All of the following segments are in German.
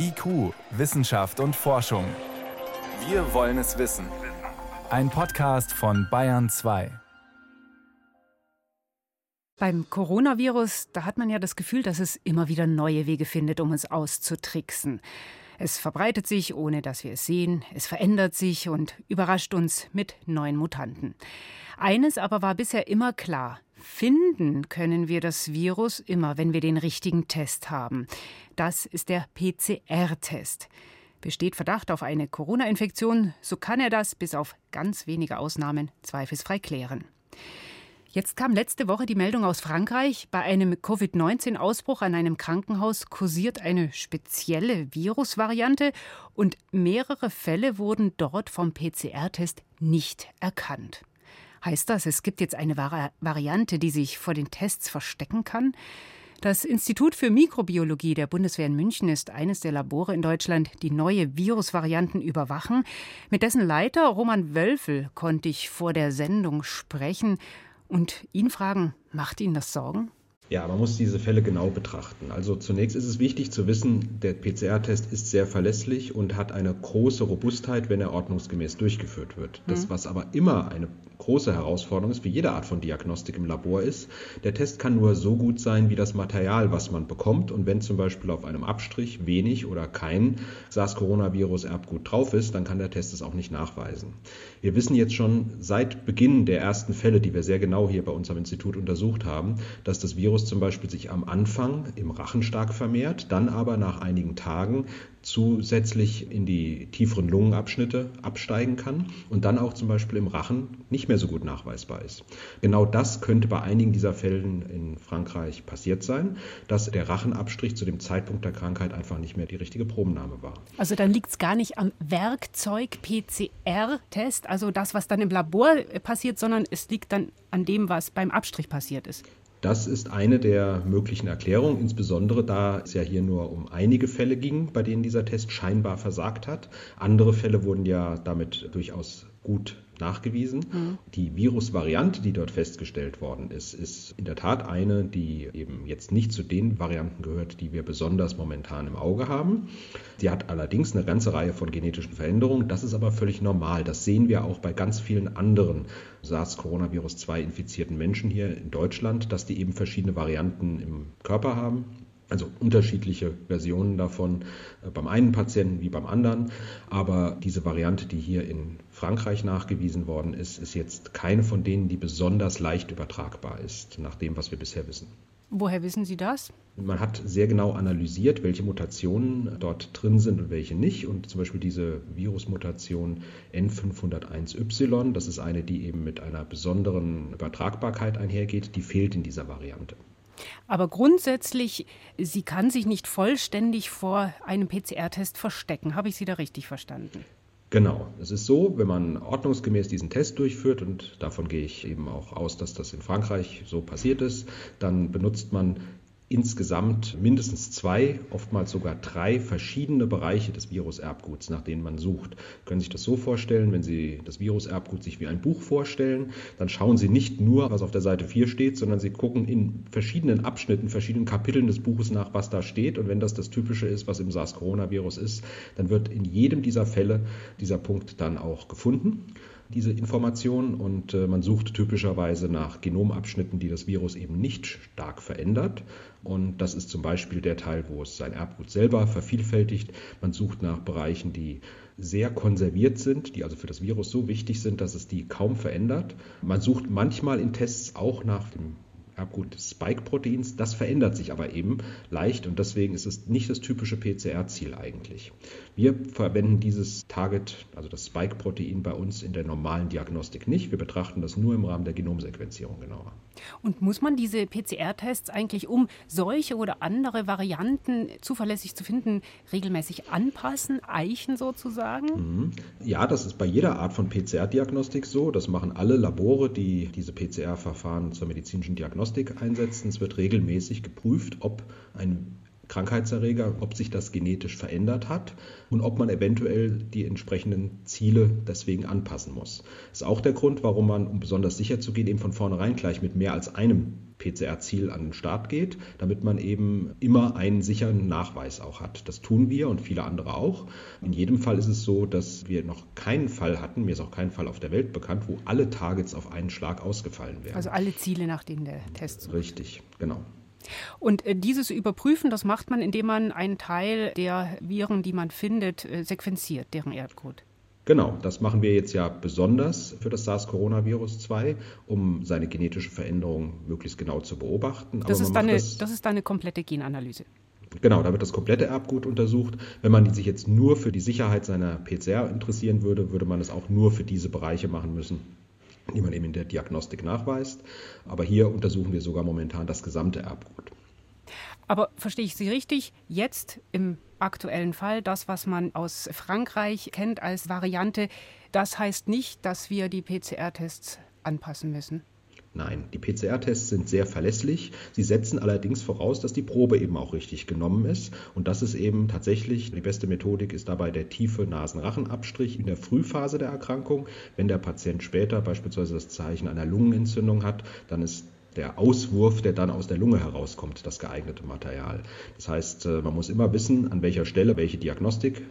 IQ, Wissenschaft und Forschung. Wir wollen es wissen. Ein Podcast von Bayern 2. Beim Coronavirus, da hat man ja das Gefühl, dass es immer wieder neue Wege findet, um uns auszutricksen. Es verbreitet sich, ohne dass wir es sehen, es verändert sich und überrascht uns mit neuen Mutanten. Eines aber war bisher immer klar, Finden können wir das Virus immer, wenn wir den richtigen Test haben. Das ist der PCR-Test. Besteht Verdacht auf eine Corona-Infektion, so kann er das bis auf ganz wenige Ausnahmen zweifelsfrei klären. Jetzt kam letzte Woche die Meldung aus Frankreich, bei einem Covid-19-Ausbruch an einem Krankenhaus kursiert eine spezielle Virusvariante und mehrere Fälle wurden dort vom PCR-Test nicht erkannt. Heißt das, es gibt jetzt eine Vari Variante, die sich vor den Tests verstecken kann? Das Institut für Mikrobiologie der Bundeswehr in München ist eines der Labore in Deutschland, die neue Virusvarianten überwachen. Mit dessen Leiter Roman Wölfel konnte ich vor der Sendung sprechen und ihn fragen, macht Ihnen das Sorgen? Ja, man muss diese Fälle genau betrachten. Also zunächst ist es wichtig zu wissen, der PCR-Test ist sehr verlässlich und hat eine große Robustheit, wenn er ordnungsgemäß durchgeführt wird. Das, mhm. was aber immer eine große Herausforderung ist, wie jede Art von Diagnostik im Labor ist, der Test kann nur so gut sein wie das Material, was man bekommt. Und wenn zum Beispiel auf einem Abstrich wenig oder kein SARS-Coronavirus-Erbgut drauf ist, dann kann der Test es auch nicht nachweisen. Wir wissen jetzt schon seit Beginn der ersten Fälle, die wir sehr genau hier bei uns am Institut untersucht haben, dass das Virus zum Beispiel sich am Anfang im Rachen stark vermehrt, dann aber nach einigen Tagen zusätzlich in die tieferen Lungenabschnitte absteigen kann und dann auch zum Beispiel im Rachen nicht mehr so gut nachweisbar ist. Genau das könnte bei einigen dieser Fällen in Frankreich passiert sein, dass der Rachenabstrich zu dem Zeitpunkt der Krankheit einfach nicht mehr die richtige Probennahme war. Also dann liegt es gar nicht am Werkzeug PCR-Test, also das, was dann im Labor passiert, sondern es liegt dann an dem, was beim Abstrich passiert ist. Das ist eine der möglichen Erklärungen, insbesondere da es ja hier nur um einige Fälle ging, bei denen dieser Test scheinbar versagt hat. Andere Fälle wurden ja damit durchaus gut nachgewiesen. Mhm. Die Virusvariante, die dort festgestellt worden ist, ist in der Tat eine, die eben jetzt nicht zu den Varianten gehört, die wir besonders momentan im Auge haben. Sie hat allerdings eine ganze Reihe von genetischen Veränderungen. Das ist aber völlig normal. Das sehen wir auch bei ganz vielen anderen SARS-Coronavirus-2 infizierten Menschen hier in Deutschland, dass die eben verschiedene Varianten im Körper haben. Also unterschiedliche Versionen davon äh, beim einen Patienten wie beim anderen. Aber diese Variante, die hier in Frankreich nachgewiesen worden ist, ist jetzt keine von denen, die besonders leicht übertragbar ist, nach dem, was wir bisher wissen. Woher wissen Sie das? Man hat sehr genau analysiert, welche Mutationen dort drin sind und welche nicht. Und zum Beispiel diese Virusmutation N501Y, das ist eine, die eben mit einer besonderen Übertragbarkeit einhergeht, die fehlt in dieser Variante. Aber grundsätzlich, sie kann sich nicht vollständig vor einem PCR-Test verstecken. Habe ich Sie da richtig verstanden? Genau. Es ist so, wenn man ordnungsgemäß diesen Test durchführt, und davon gehe ich eben auch aus, dass das in Frankreich so passiert ist, dann benutzt man insgesamt mindestens zwei, oftmals sogar drei verschiedene Bereiche des Viruserbguts, nach denen man sucht. Sie können sich das so vorstellen, wenn Sie das Viruserbgut sich wie ein Buch vorstellen, dann schauen Sie nicht nur, was auf der Seite 4 steht, sondern Sie gucken in verschiedenen Abschnitten, verschiedenen Kapiteln des Buches nach, was da steht. Und wenn das das Typische ist, was im SARS-Coronavirus ist, dann wird in jedem dieser Fälle dieser Punkt dann auch gefunden diese Information und äh, man sucht typischerweise nach Genomabschnitten, die das Virus eben nicht stark verändert. Und das ist zum Beispiel der Teil, wo es sein Erbgut selber vervielfältigt. Man sucht nach Bereichen, die sehr konserviert sind, die also für das Virus so wichtig sind, dass es die kaum verändert. Man sucht manchmal in Tests auch nach dem Erbgut des Spike-Proteins. Das verändert sich aber eben leicht und deswegen ist es nicht das typische PCR-Ziel eigentlich. Wir verwenden dieses Target, also das Spike-Protein bei uns in der normalen Diagnostik nicht. Wir betrachten das nur im Rahmen der Genomsequenzierung genauer. Und muss man diese PCR-Tests eigentlich, um solche oder andere Varianten zuverlässig zu finden, regelmäßig anpassen, eichen sozusagen? Mhm. Ja, das ist bei jeder Art von PCR-Diagnostik so. Das machen alle Labore, die diese PCR-Verfahren zur medizinischen Diagnostik einsetzen. Es wird regelmäßig geprüft, ob ein Krankheitserreger, ob sich das genetisch verändert hat und ob man eventuell die entsprechenden Ziele deswegen anpassen muss. Das ist auch der Grund, warum man, um besonders sicher zu gehen, eben von vornherein gleich mit mehr als einem PCR-Ziel an den Start geht, damit man eben immer einen sicheren Nachweis auch hat. Das tun wir und viele andere auch. In jedem Fall ist es so, dass wir noch keinen Fall hatten, mir ist auch kein Fall auf der Welt bekannt, wo alle Targets auf einen Schlag ausgefallen wären. Also alle Ziele, nach denen der Test. Richtig, genau. Und äh, dieses Überprüfen, das macht man, indem man einen Teil der Viren, die man findet, äh, sequenziert, deren Erbgut. Genau, das machen wir jetzt ja besonders für das SARS-Coronavirus 2, um seine genetische Veränderung möglichst genau zu beobachten. Das, ist, eine, das, das ist eine komplette Genanalyse. Genau, da wird das komplette Erbgut untersucht. Wenn man sich jetzt nur für die Sicherheit seiner PCR interessieren würde, würde man es auch nur für diese Bereiche machen müssen, die man eben in der Diagnostik nachweist. Aber hier untersuchen wir sogar momentan das gesamte Erbgut. Aber verstehe ich Sie richtig? Jetzt im aktuellen Fall, das, was man aus Frankreich kennt als Variante, das heißt nicht, dass wir die PCR-Tests anpassen müssen. Nein, die PCR-Tests sind sehr verlässlich. Sie setzen allerdings voraus, dass die Probe eben auch richtig genommen ist. Und das ist eben tatsächlich die beste Methodik, ist dabei der tiefe Nasenrachenabstrich in der Frühphase der Erkrankung. Wenn der Patient später beispielsweise das Zeichen einer Lungenentzündung hat, dann ist der Auswurf, der dann aus der Lunge herauskommt, das geeignete Material. Das heißt, äh, man muss immer wissen, an welcher Stelle welche Diagnostik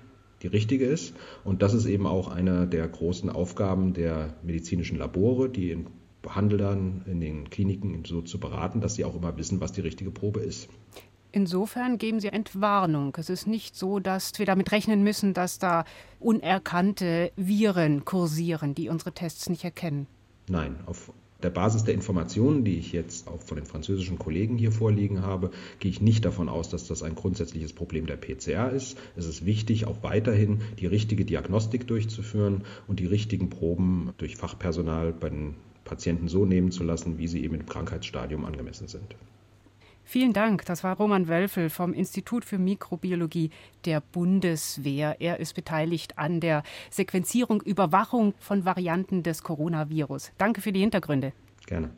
die richtige ist. Und das ist eben auch eine der großen Aufgaben der medizinischen Labore, die in Behandelern in den Kliniken so zu beraten, dass sie auch immer wissen, was die richtige Probe ist. Insofern geben Sie Entwarnung. Es ist nicht so, dass wir damit rechnen müssen, dass da unerkannte Viren kursieren, die unsere Tests nicht erkennen. Nein, auf der Basis der Informationen, die ich jetzt auch von den französischen Kollegen hier vorliegen habe, gehe ich nicht davon aus, dass das ein grundsätzliches Problem der PCR ist. Es ist wichtig, auch weiterhin die richtige Diagnostik durchzuführen und die richtigen Proben durch Fachpersonal bei den Patienten so nehmen zu lassen, wie sie eben im Krankheitsstadium angemessen sind. Vielen Dank. Das war Roman Wölfel vom Institut für Mikrobiologie der Bundeswehr. Er ist beteiligt an der Sequenzierung, Überwachung von Varianten des Coronavirus. Danke für die Hintergründe. Gerne.